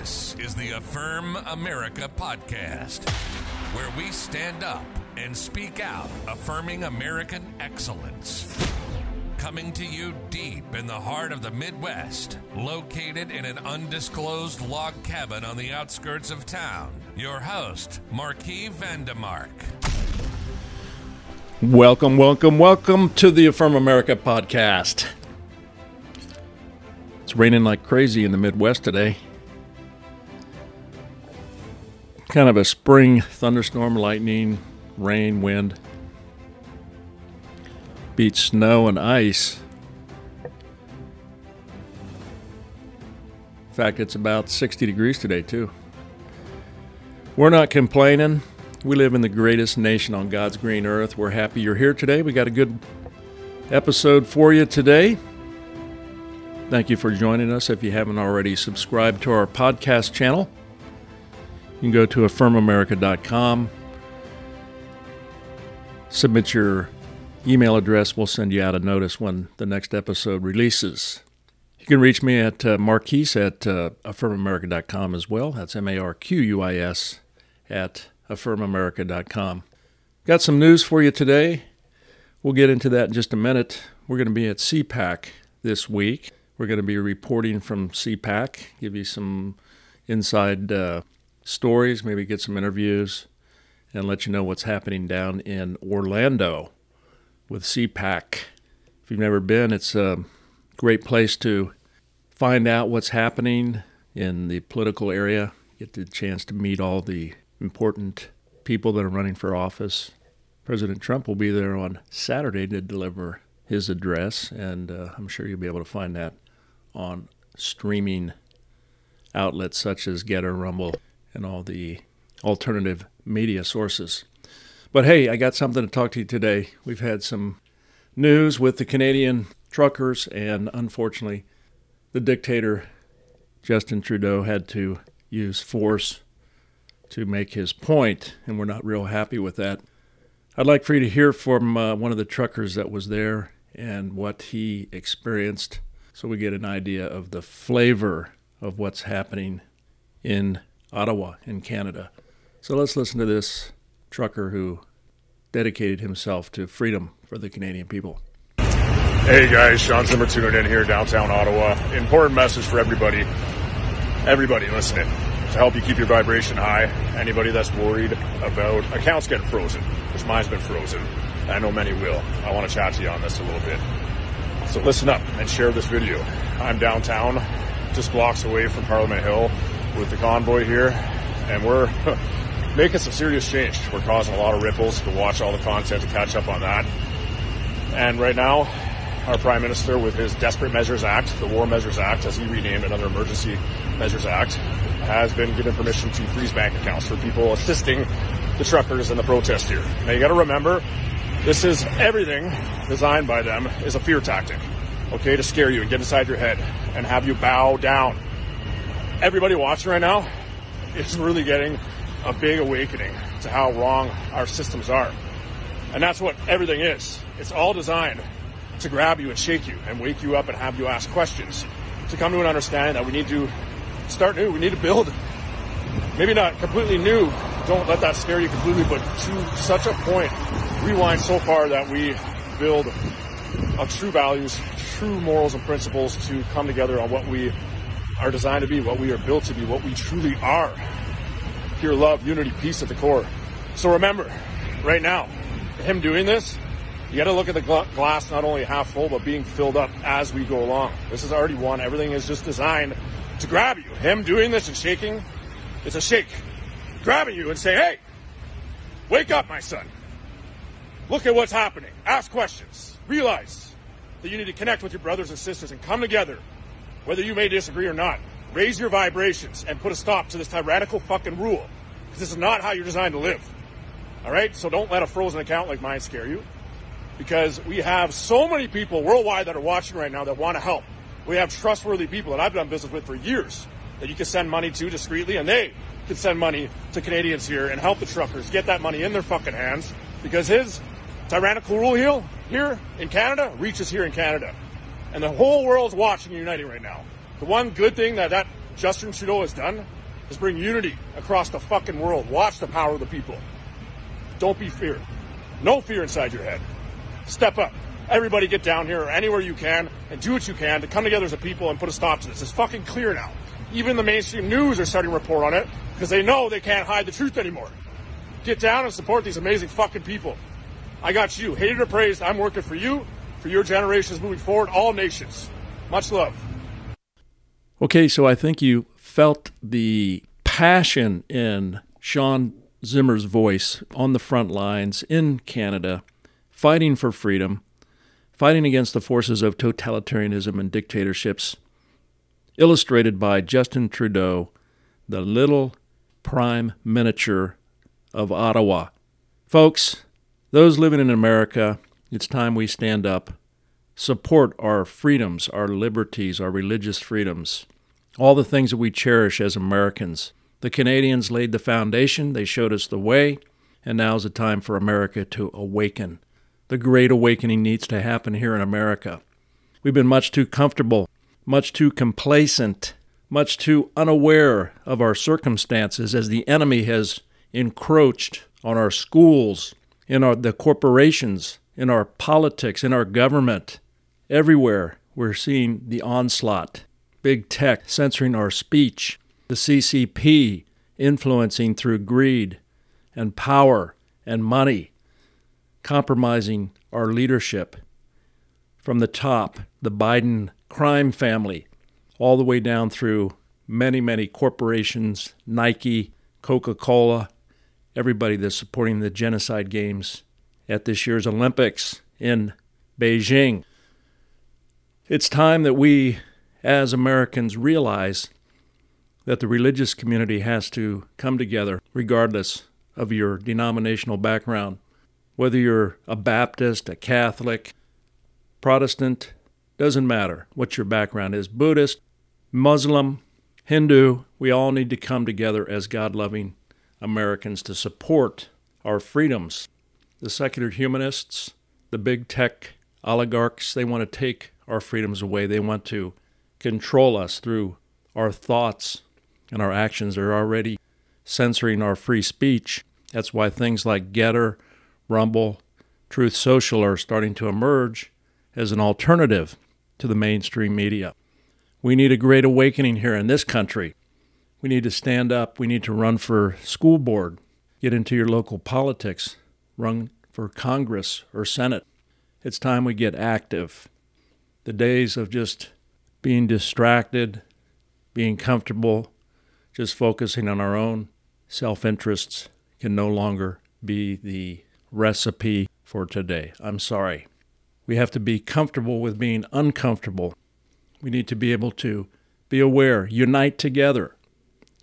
This is the Affirm America podcast, where we stand up and speak out, affirming American excellence. Coming to you deep in the heart of the Midwest, located in an undisclosed log cabin on the outskirts of town. Your host, Marquis Vandemark. Welcome, welcome, welcome to the Affirm America podcast. It's raining like crazy in the Midwest today. Kind of a spring thunderstorm, lightning, rain, wind. Beats snow and ice. In fact, it's about 60 degrees today, too. We're not complaining. We live in the greatest nation on God's green earth. We're happy you're here today. We got a good episode for you today. Thank you for joining us. If you haven't already subscribed to our podcast channel, you can go to affirmamerica.com, submit your email address. We'll send you out a notice when the next episode releases. You can reach me at uh, Marquis at uh, affirmamerica.com as well. That's M A R Q U I S at affirmamerica.com. Got some news for you today. We'll get into that in just a minute. We're going to be at CPAC this week. We're going to be reporting from CPAC, give you some inside uh, stories, maybe get some interviews, and let you know what's happening down in Orlando with CPAC. If you've never been, it's a great place to find out what's happening in the political area, get the chance to meet all the important people that are running for office. President Trump will be there on Saturday to deliver his address, and uh, I'm sure you'll be able to find that on streaming outlets such as Gettr, Rumble, and all the alternative media sources. But hey, I got something to talk to you today. We've had some news with the Canadian truckers, and unfortunately, the dictator Justin Trudeau had to use force to make his point, and we're not real happy with that. I'd like for you to hear from uh, one of the truckers that was there and what he experienced so we get an idea of the flavor of what's happening in Ottawa, in Canada. So let's listen to this trucker who dedicated himself to freedom for the Canadian people. Hey guys, Sean Zimmer tuning in here downtown Ottawa. Important message for everybody. Everybody listening to help you keep your vibration high. Anybody that's worried about accounts getting frozen, which mine's been frozen. I know many will. I want to chat to you on this a little bit. So listen up and share this video. I'm downtown, just blocks away from Parliament Hill with the convoy here, and we're making some serious change. We're causing a lot of ripples to watch all the content to catch up on that. And right now, our Prime Minister, with his Desperate Measures Act, the War Measures Act, as he renamed it, another Emergency Measures Act, has been given permission to freeze bank accounts for people assisting the truckers in the protest here. Now you got to remember, this is everything designed by them is a fear tactic, okay, to scare you and get inside your head and have you bow down. Everybody watching right now is really getting a big awakening to how wrong our systems are. And that's what everything is. It's all designed to grab you and shake you and wake you up and have you ask questions. To come to an understanding that we need to start new. We need to build, maybe not completely new. Don't let that scare you completely, but to such a point, rewind so far that we build true values, true morals and principles to come together on what we are designed to be, what we are built to be, what we truly are. Pure love, unity, peace at the core. So remember, right now, him doing this, you got to look at the glass not only half full, but being filled up as we go along. This is already one. Everything is just designed to grab you. Him doing this and shaking, it's a shake. Grabbing you and say, hey, wake up, my son. Look at what's happening. Ask questions. Realize that you need to connect with your brothers and sisters and come together, whether you may disagree or not. Raise your vibrations and put a stop to this tyrannical fucking rule. Because this is not how you're designed to live. All right? So don't let a frozen account like mine scare you. Because we have so many people worldwide that are watching right now that want to help. We have trustworthy people that I've done business with for years that you can send money to discreetly, and they can send money to Canadians here and help the truckers get that money in their fucking hands because his tyrannical rule here, here in Canada reaches here in Canada. And the whole world's watching and uniting right now. The one good thing that that Justin Trudeau has done is bring unity across the fucking world. Watch the power of the people. Don't be feared. No fear inside your head. Step up. Everybody get down here or anywhere you can and do what you can to come together as a people and put a stop to this. It's fucking clear now. Even the mainstream news are starting to report on it because they know they can't hide the truth anymore. Get down and support these amazing fucking people. I got you. Hated or praised, I'm working for you, for your generations moving forward, all nations. Much love. Okay, so I think you felt the passion in Sean Zimmer's voice on the front lines in Canada, fighting for freedom, fighting against the forces of totalitarianism and dictatorships, illustrated by Justin Trudeau, the little prime miniature of Ottawa. Folks, those living in America, it's time we stand up, support our freedoms, our liberties, our religious freedoms, all the things that we cherish as Americans. The Canadians laid the foundation, they showed us the way, and now's the time for America to awaken. The great awakening needs to happen here in America. We've been much too comfortable, much too complacent, much too unaware of our circumstances as the enemy has encroached on our schools, in our, the corporations, in our politics, in our government. Everywhere we're seeing the onslaught. Big tech censoring our speech, the CCP influencing through greed and power and money, compromising our leadership. From the top, the Biden crime family, all the way down through many, many corporations, Nike, Coca Cola, everybody that's supporting the genocide games at this year's Olympics in Beijing. It's time that we, as Americans, realize that the religious community has to come together, regardless of your denominational background. Whether you're a Baptist, a Catholic, Protestant, doesn't matter what your background is Buddhist, Muslim, Hindu, we all need to come together as God loving Americans to support our freedoms. The secular humanists, the big tech oligarchs, they want to take our freedoms away. They want to control us through our thoughts and our actions. They're already censoring our free speech. That's why things like Gettr, Rumble, Truth Social are starting to emerge as an alternative to the mainstream media. We need a great awakening here in this country. We need to stand up. We need to run for school board, get into your local politics, run for Congress or Senate. It's time we get active. The days of just being distracted, being comfortable, just focusing on our own self interests can no longer be the recipe for today. I'm sorry. We have to be comfortable with being uncomfortable. We need to be able to be aware, unite together.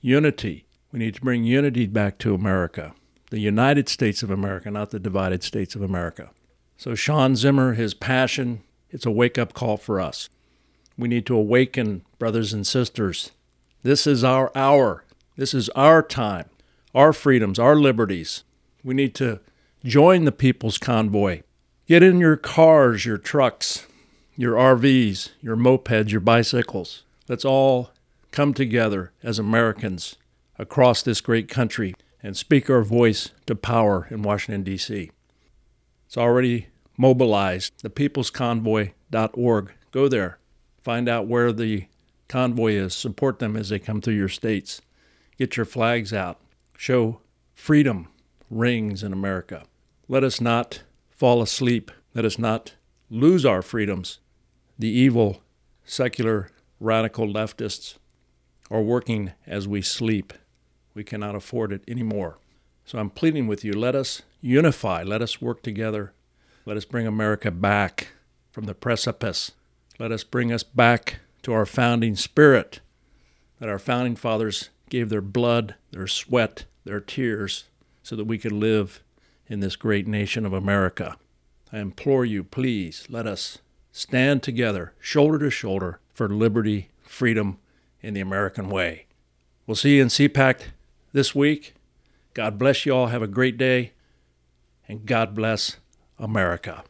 Unity. We need to bring unity back to America, the United States of America, not the divided states of America. So, Sean Zimmer, his passion, it's a wake up call for us. We need to awaken, brothers and sisters. This is our hour. This is our time, our freedoms, our liberties. We need to join the people's convoy. Get in your cars, your trucks, your RVs, your mopeds, your bicycles. Let's all come together as Americans across this great country and speak our voice to power in Washington, D.C. It's already mobilized. ThePeoplesConvoy.org. Go there. Find out where the convoy is. Support them as they come through your states. Get your flags out. Show freedom rings in America. Let us not fall asleep. Let us not lose our freedoms. The evil, secular, radical leftists are working as we sleep. We cannot afford it anymore. So I'm pleading with you let us unify, let us work together, let us bring America back from the precipice, let us bring us back to our founding spirit that our founding fathers gave their blood, their sweat, their tears so that we could live in this great nation of America. I implore you, please, let us stand together, shoulder to shoulder, for liberty, freedom, in the American way. We'll see you in CPAC this week. God bless you all. Have a great day. And God bless America.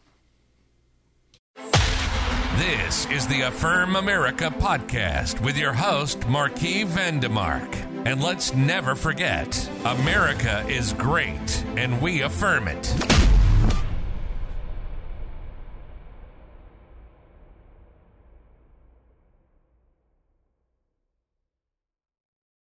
This is the Affirm America podcast with your host, Marquis Vandemark. And let's never forget America is great, and we affirm it.